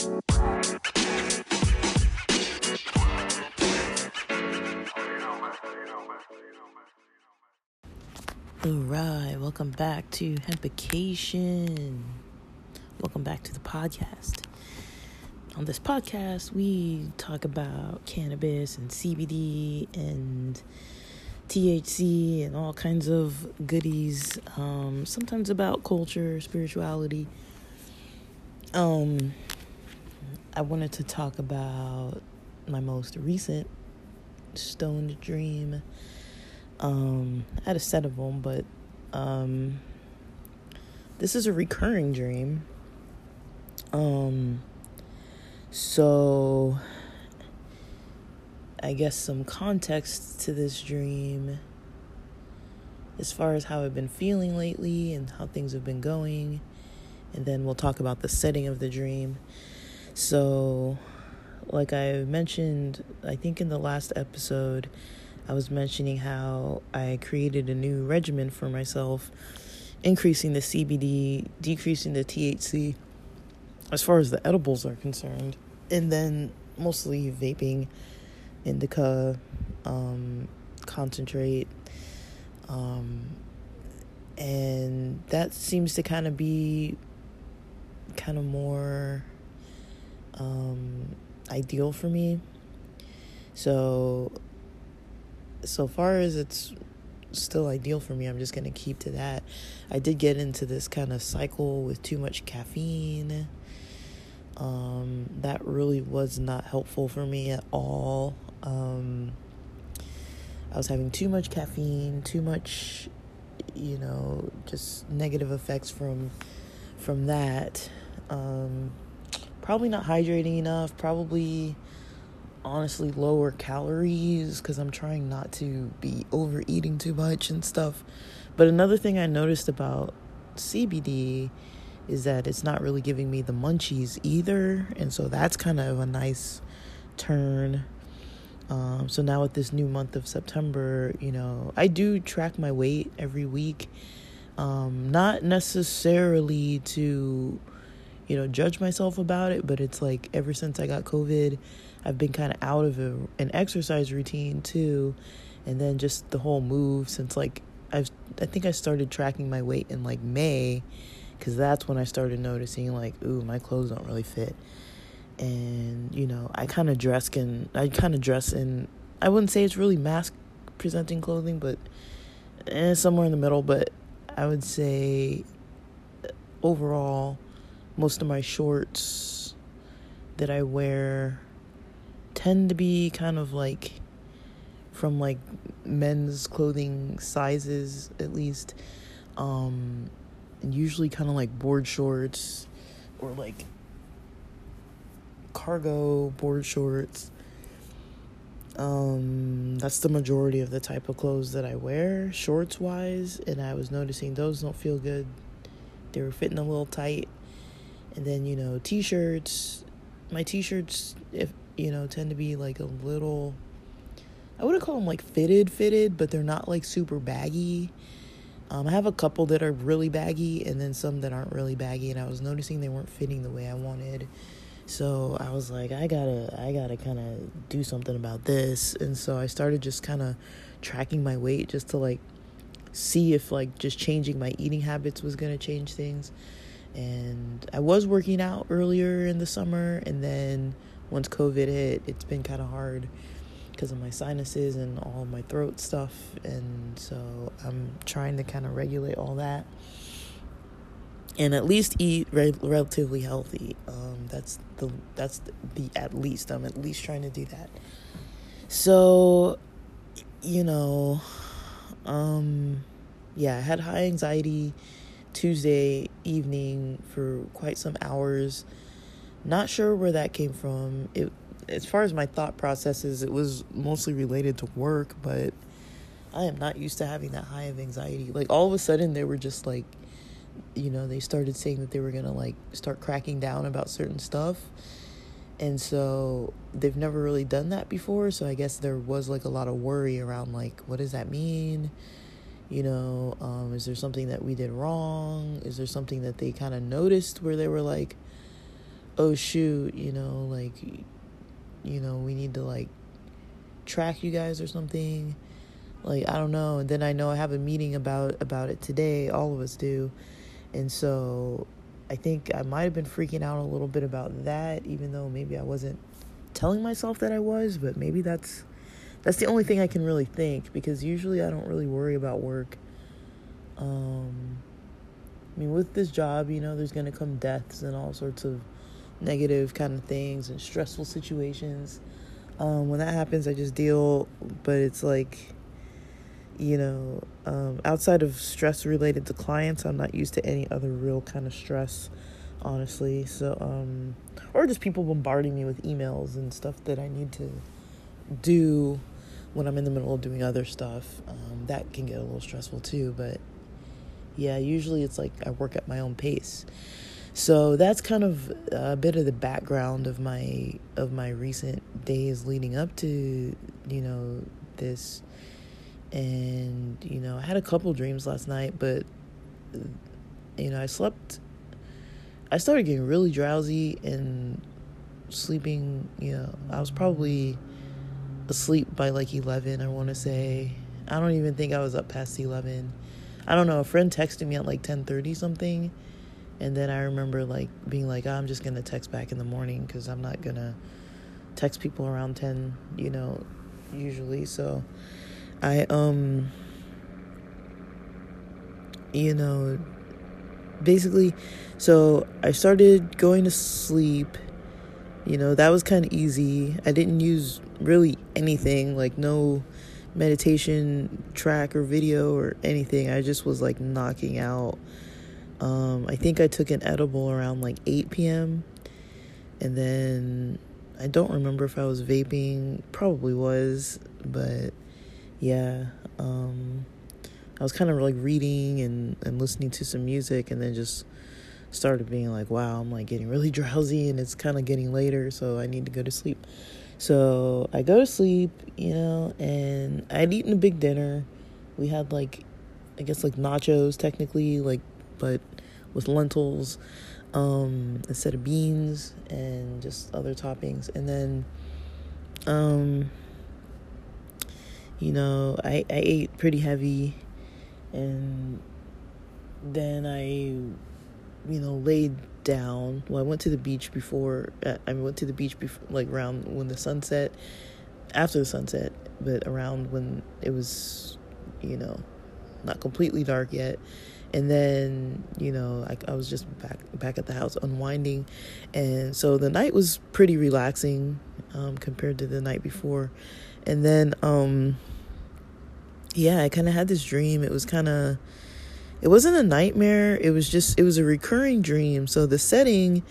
Alright, welcome back to Hempication. Welcome back to the podcast. On this podcast, we talk about cannabis and CBD and THC and all kinds of goodies. Um, sometimes about culture, spirituality. Um, I wanted to talk about my most recent stoned dream um, I had a set of them, but um, this is a recurring dream. Um, so I guess some context to this dream as far as how I've been feeling lately and how things have been going. And then we'll talk about the setting of the dream. So, like I mentioned, I think in the last episode, I was mentioning how I created a new regimen for myself, increasing the CBD, decreasing the THC as far as the edibles are concerned, and then mostly vaping, indica, um, concentrate, um, and that seems to kind of be kind of more um, ideal for me. So so far as it's still ideal for me, I'm just going to keep to that. I did get into this kind of cycle with too much caffeine. Um, that really was not helpful for me at all. Um, I was having too much caffeine, too much, you know, just negative effects from from that. Um, probably not hydrating enough. Probably honestly lower calories because I'm trying not to be overeating too much and stuff. But another thing I noticed about CBD is that it's not really giving me the munchies either. And so that's kind of a nice turn. Um, so now with this new month of September, you know, I do track my weight every week. Um, not necessarily to, you know, judge myself about it, but it's like ever since I got COVID, I've been kind of out of a, an exercise routine too, and then just the whole move since like I've I think I started tracking my weight in like May, because that's when I started noticing like ooh my clothes don't really fit, and you know I kind of dress in I kind of dress in I wouldn't say it's really masc presenting clothing, but eh, somewhere in the middle. But I would say overall, most of my shorts that I wear tend to be kind of like from like men's clothing sizes at least. Um and usually kind of like board shorts or like cargo board shorts. Um that's the majority of the type of clothes that I wear shorts wise and I was noticing those don't feel good. They were fitting a little tight and then you know t-shirts my t-shirts if you know, tend to be like a little I wouldn't call them like fitted fitted, but they're not like super baggy. Um, I have a couple that are really baggy and then some that aren't really baggy and I was noticing they weren't fitting the way I wanted. So I was like, I gotta I gotta kinda do something about this and so I started just kinda tracking my weight just to like see if like just changing my eating habits was gonna change things. And I was working out earlier in the summer and then once COVID hit, it's been kind of hard because of my sinuses and all my throat stuff. And so I'm trying to kind of regulate all that and at least eat re- relatively healthy. Um, that's the that's the, the at least I'm at least trying to do that. So, you know, um, yeah, I had high anxiety Tuesday evening for quite some hours. Not sure where that came from. It as far as my thought processes, it was mostly related to work, but I am not used to having that high of anxiety. Like all of a sudden they were just like you know, they started saying that they were going to like start cracking down about certain stuff. And so they've never really done that before, so I guess there was like a lot of worry around like what does that mean? You know, um, is there something that we did wrong? Is there something that they kind of noticed where they were like, oh shoot, you know, like, you know, we need to like track you guys or something. Like I don't know. And then I know I have a meeting about about it today. All of us do, and so I think I might have been freaking out a little bit about that, even though maybe I wasn't telling myself that I was. But maybe that's that's the only thing I can really think because usually I don't really worry about work. Um, I mean, with this job, you know, there's gonna come deaths and all sorts of negative kind of things and stressful situations. Um, when that happens, I just deal, but it's like, you know, um, outside of stress related to clients, I'm not used to any other real kind of stress, honestly. So, um, or just people bombarding me with emails and stuff that I need to do when I'm in the middle of doing other stuff. Um, that can get a little stressful too, but yeah, usually it's like I work at my own pace. So that's kind of a bit of the background of my of my recent days leading up to you know this and you know I had a couple dreams last night but you know I slept I started getting really drowsy and sleeping you know I was probably asleep by like 11 I want to say I don't even think I was up past 11 I don't know a friend texted me at like 10:30 something and then I remember like being like, oh, I'm just gonna text back in the morning because I'm not gonna text people around ten, you know, usually. So I um, you know, basically, so I started going to sleep. You know, that was kind of easy. I didn't use really anything, like no meditation track or video or anything. I just was like knocking out um, I think I took an edible around like 8 p.m. And then I don't remember if I was vaping, probably was, but yeah. Um, I was kind of like reading and, and listening to some music and then just started being like, wow, I'm like getting really drowsy and it's kind of getting later, so I need to go to sleep. So I go to sleep, you know, and I'd eaten a big dinner. We had like, I guess like nachos technically, like but with lentils um, instead of beans and just other toppings. And then, um, you know, I, I ate pretty heavy and then I, you know, laid down. Well, I went to the beach before, uh, I went to the beach before, like around when the sunset, after the sunset, but around when it was, you know, not completely dark yet. And then you know I, I was just back back at the house unwinding. And so the night was pretty relaxing um, compared to the night before. And then um yeah i kind of had this dream. It was kind of it wasn't a nightmare it was just it was a recurring dream so the setting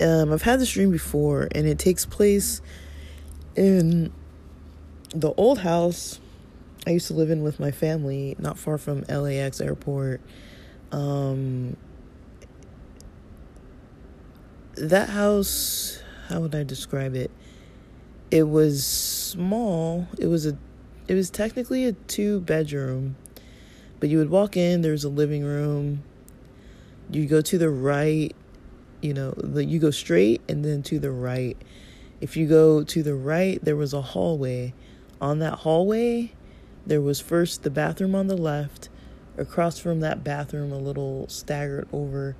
um i've had this dream before and it takes place in the old house I used to live in with my family, not far from LAX airport. Um, that house, how would I describe it? It was small. It was a, it was technically a two bedroom, but you would walk in. There's a living room. You go to the right, you know, the, you go straight and then to the right. If you go to the right, there was a hallway. On that hallway, there was first the bathroom on the left. Across from that bathroom, a little staggered over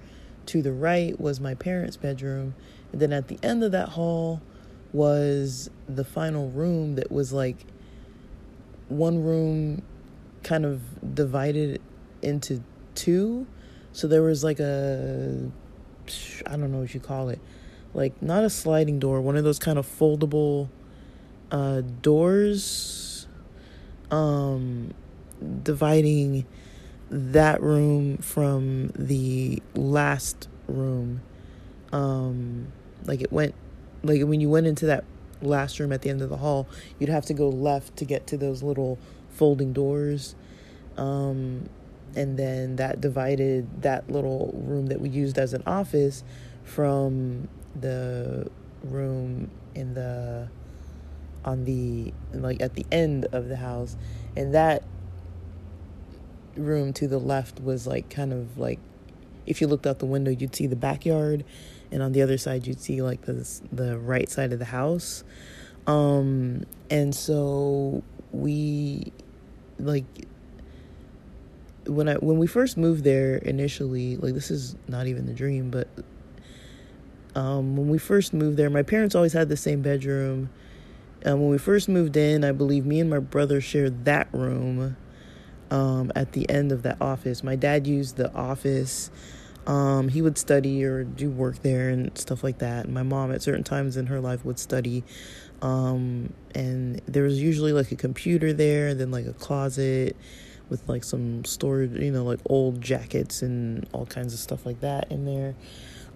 to the right, was my parents' bedroom. And then at the end of that hall was the final room that was like one room kind of divided into two. So there was like a, I don't know what you call it, like not a sliding door, one of those kind of foldable uh, doors um, dividing that room from the last room. Um, like it went, like when you went into that last room at the end of the hall, you'd have to go left to get to those little folding doors. Um, and then that divided that little room that we used as an office from the room in the on the like at the end of the house and that room to the left was like kind of like if you looked out the window you'd see the backyard and on the other side you'd see like the the right side of the house. Um, and so we like when I when we first moved there initially, like this is not even the dream, but um, when we first moved there, my parents always had the same bedroom. And when we first moved in, I believe me and my brother shared that room um, at the end of that office. My dad used the office. Um, he would study or do work there and stuff like that. And my mom, at certain times in her life, would study. Um, and there was usually like a computer there, and then like a closet with like some storage, you know, like old jackets and all kinds of stuff like that in there.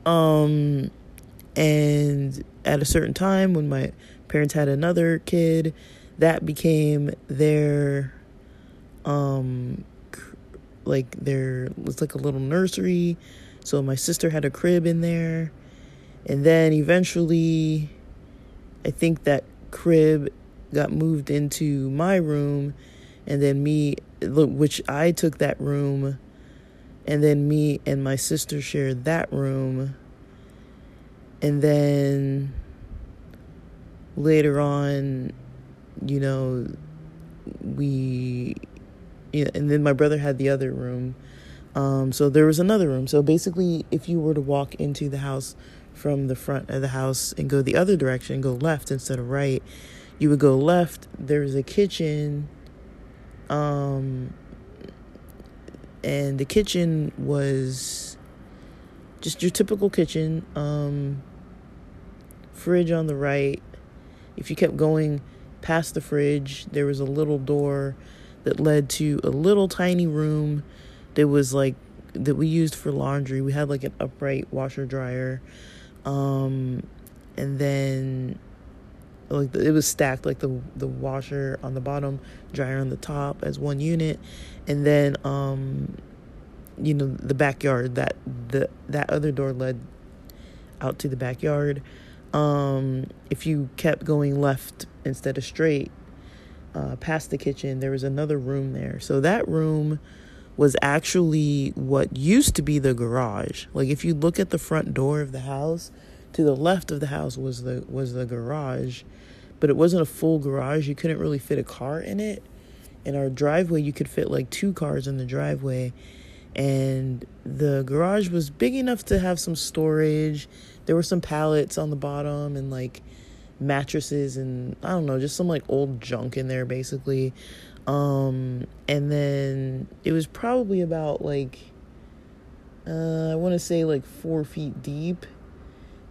Um, and at a certain time, when my parents had another kid, that became their, um, like there was like a little nursery. So my sister had a crib in there. And then eventually, I think that crib got moved into my room. And then me, which I took that room. And then me and my sister shared that room and then later on, you know, we, and then my brother had the other room. Um, so there was another room. So basically, if you were to walk into the house from the front of the house and go the other direction, go left instead of right, you would go left. There's a kitchen. Um, and the kitchen was just your typical kitchen. Um, fridge on the right. If you kept going past the fridge, there was a little door that led to a little tiny room that was like that we used for laundry. We had like an upright washer dryer. Um, and then like it was stacked like the the washer on the bottom, dryer on the top as one unit. And then um you know the backyard that the that other door led out to the backyard um if you kept going left instead of straight uh past the kitchen there was another room there so that room was actually what used to be the garage like if you look at the front door of the house to the left of the house was the was the garage but it wasn't a full garage you couldn't really fit a car in it in our driveway you could fit like two cars in the driveway and the garage was big enough to have some storage. There were some pallets on the bottom and like mattresses and I don't know, just some like old junk in there basically. Um and then it was probably about like uh I want to say like 4 feet deep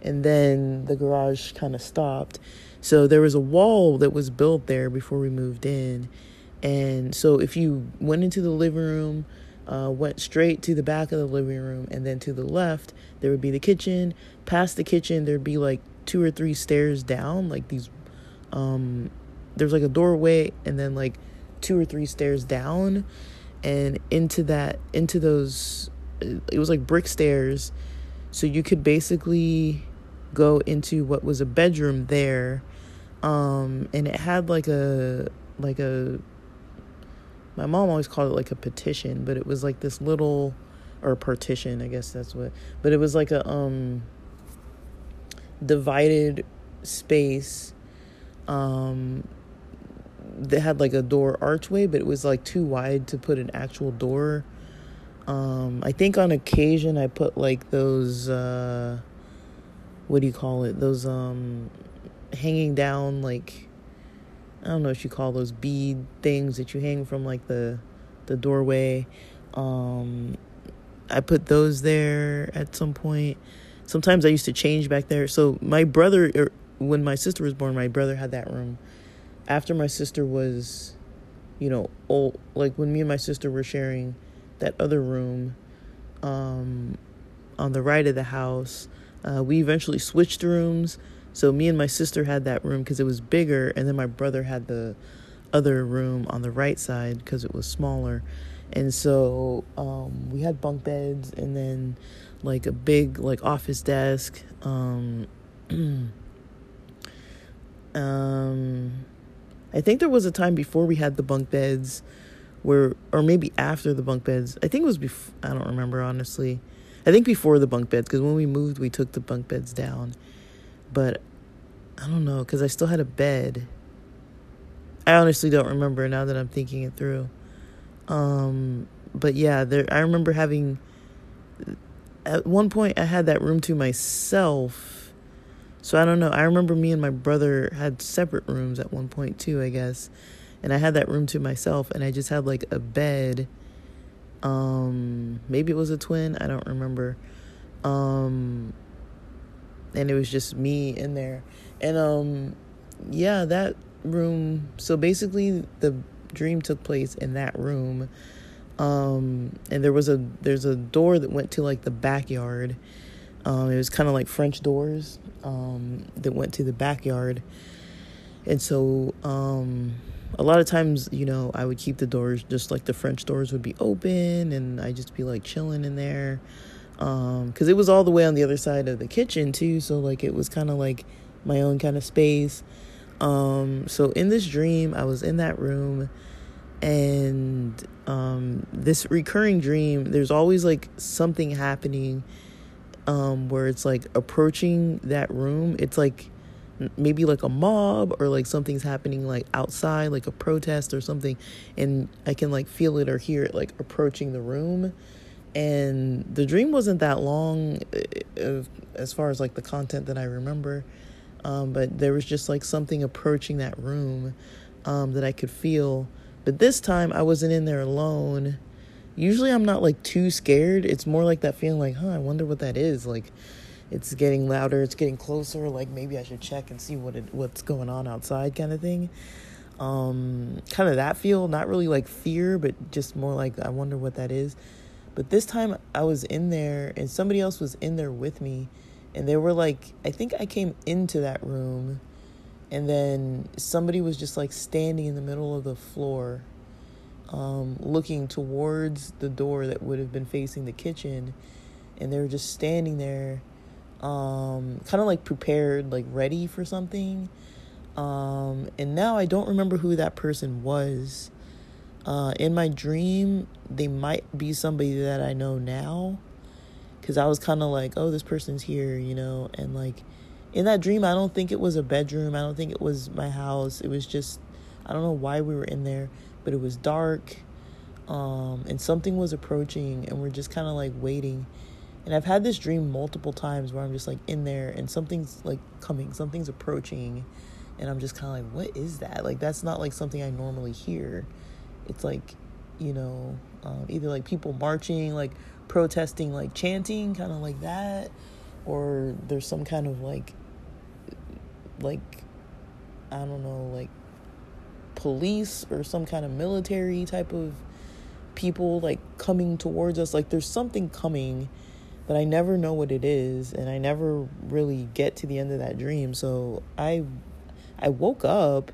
and then the garage kind of stopped. So there was a wall that was built there before we moved in. And so if you went into the living room, uh, went straight to the back of the living room, and then to the left, there would be the kitchen. Past the kitchen, there'd be like two or three stairs down, like these. Um, there's like a doorway, and then like two or three stairs down, and into that, into those, it was like brick stairs. So you could basically go into what was a bedroom there. Um, and it had like a, like a my mom always called it like a petition, but it was like this little or partition, I guess that's what. But it was like a um divided space um that had like a door archway, but it was like too wide to put an actual door. Um I think on occasion I put like those uh what do you call it? Those um hanging down like I don't know what you call those bead things that you hang from like the the doorway. Um, I put those there at some point. Sometimes I used to change back there. So my brother, er, when my sister was born, my brother had that room. After my sister was, you know, old, like when me and my sister were sharing that other room, um, on the right of the house, uh, we eventually switched rooms. So me and my sister had that room because it was bigger, and then my brother had the other room on the right side because it was smaller. And so um, we had bunk beds, and then like a big like office desk. Um, um, I think there was a time before we had the bunk beds, where or maybe after the bunk beds. I think it was before. I don't remember honestly. I think before the bunk beds, because when we moved, we took the bunk beds down. But I don't know, because I still had a bed. I honestly don't remember now that I'm thinking it through. Um, but yeah, there. I remember having. At one point, I had that room to myself. So I don't know. I remember me and my brother had separate rooms at one point too. I guess, and I had that room to myself, and I just had like a bed. Um, maybe it was a twin. I don't remember. Um, and it was just me in there, and um, yeah, that room. So basically, the dream took place in that room um and there was a there's a door that went to like the backyard um it was kind of like french doors um that went to the backyard. And so um a lot of times you know i would keep the doors just like the french doors would be open and I'd just be like chilling in there. Um because it was all the way on the other side of the kitchen too so like it was kind of like my own kind of space. Um so in this dream i was in that room and um, this recurring dream there's always like something happening um, where it's like approaching that room it's like maybe like a mob or like something's happening like outside like a protest or something and i can like feel it or hear it like approaching the room and the dream wasn't that long uh, as far as like the content that i remember um, but there was just like something approaching that room um, that i could feel but this time I wasn't in there alone. Usually I'm not like too scared. It's more like that feeling like, huh, I wonder what that is. Like it's getting louder, it's getting closer, like maybe I should check and see what it what's going on outside kind of thing. Um kind of that feel, not really like fear, but just more like I wonder what that is. But this time I was in there and somebody else was in there with me and they were like I think I came into that room and then somebody was just like standing in the middle of the floor um, looking towards the door that would have been facing the kitchen and they were just standing there um, kind of like prepared like ready for something um, and now i don't remember who that person was uh, in my dream they might be somebody that i know now because i was kind of like oh this person's here you know and like in that dream, I don't think it was a bedroom. I don't think it was my house. It was just, I don't know why we were in there, but it was dark. Um, and something was approaching, and we're just kind of like waiting. And I've had this dream multiple times where I'm just like in there, and something's like coming, something's approaching, and I'm just kind of like, what is that? Like, that's not like something I normally hear. It's like, you know, um, either like people marching, like protesting, like chanting, kind of like that, or there's some kind of like like I don't know, like police or some kind of military type of people like coming towards us. Like there's something coming, but I never know what it is and I never really get to the end of that dream. So I I woke up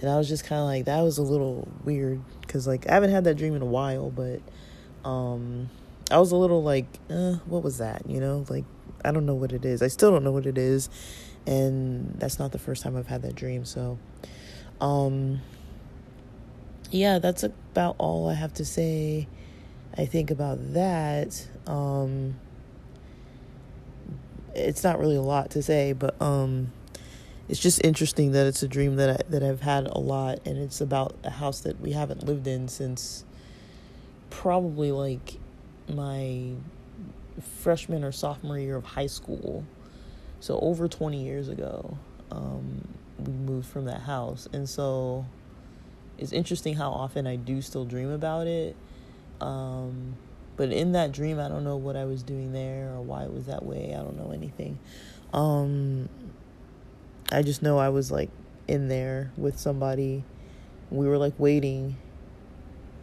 and I was just kind of like that was a little weird cuz like I haven't had that dream in a while, but um I was a little like, uh, what was that? You know, like I don't know what it is. I still don't know what it is and that's not the first time I've had that dream. So, um, yeah, that's about all I have to say. I think about that. Um, it's not really a lot to say, but um, it's just interesting that it's a dream that I, that I've had a lot, and it's about a house that we haven't lived in since probably like my freshman or sophomore year of high school. So over 20 years ago, um, we moved from that house. And so it's interesting how often I do still dream about it. Um, but in that dream, I don't know what I was doing there or why it was that way. I don't know anything. Um, I just know I was like in there with somebody. We were like waiting,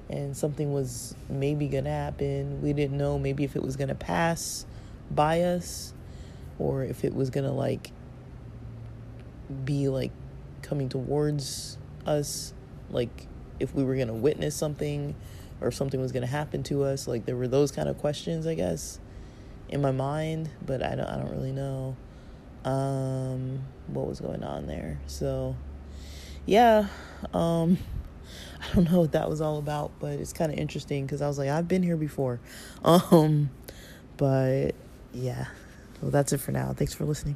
and something was maybe gonna happen. We didn't know maybe if it was gonna pass by us or if it was gonna like be like coming towards us like if we were gonna witness something or if something was gonna happen to us like there were those kind of questions i guess in my mind but i don't i don't really know um what was going on there so yeah um i don't know what that was all about but it's kind of interesting because i was like i've been here before um But yeah, well, that's it for now. Thanks for listening.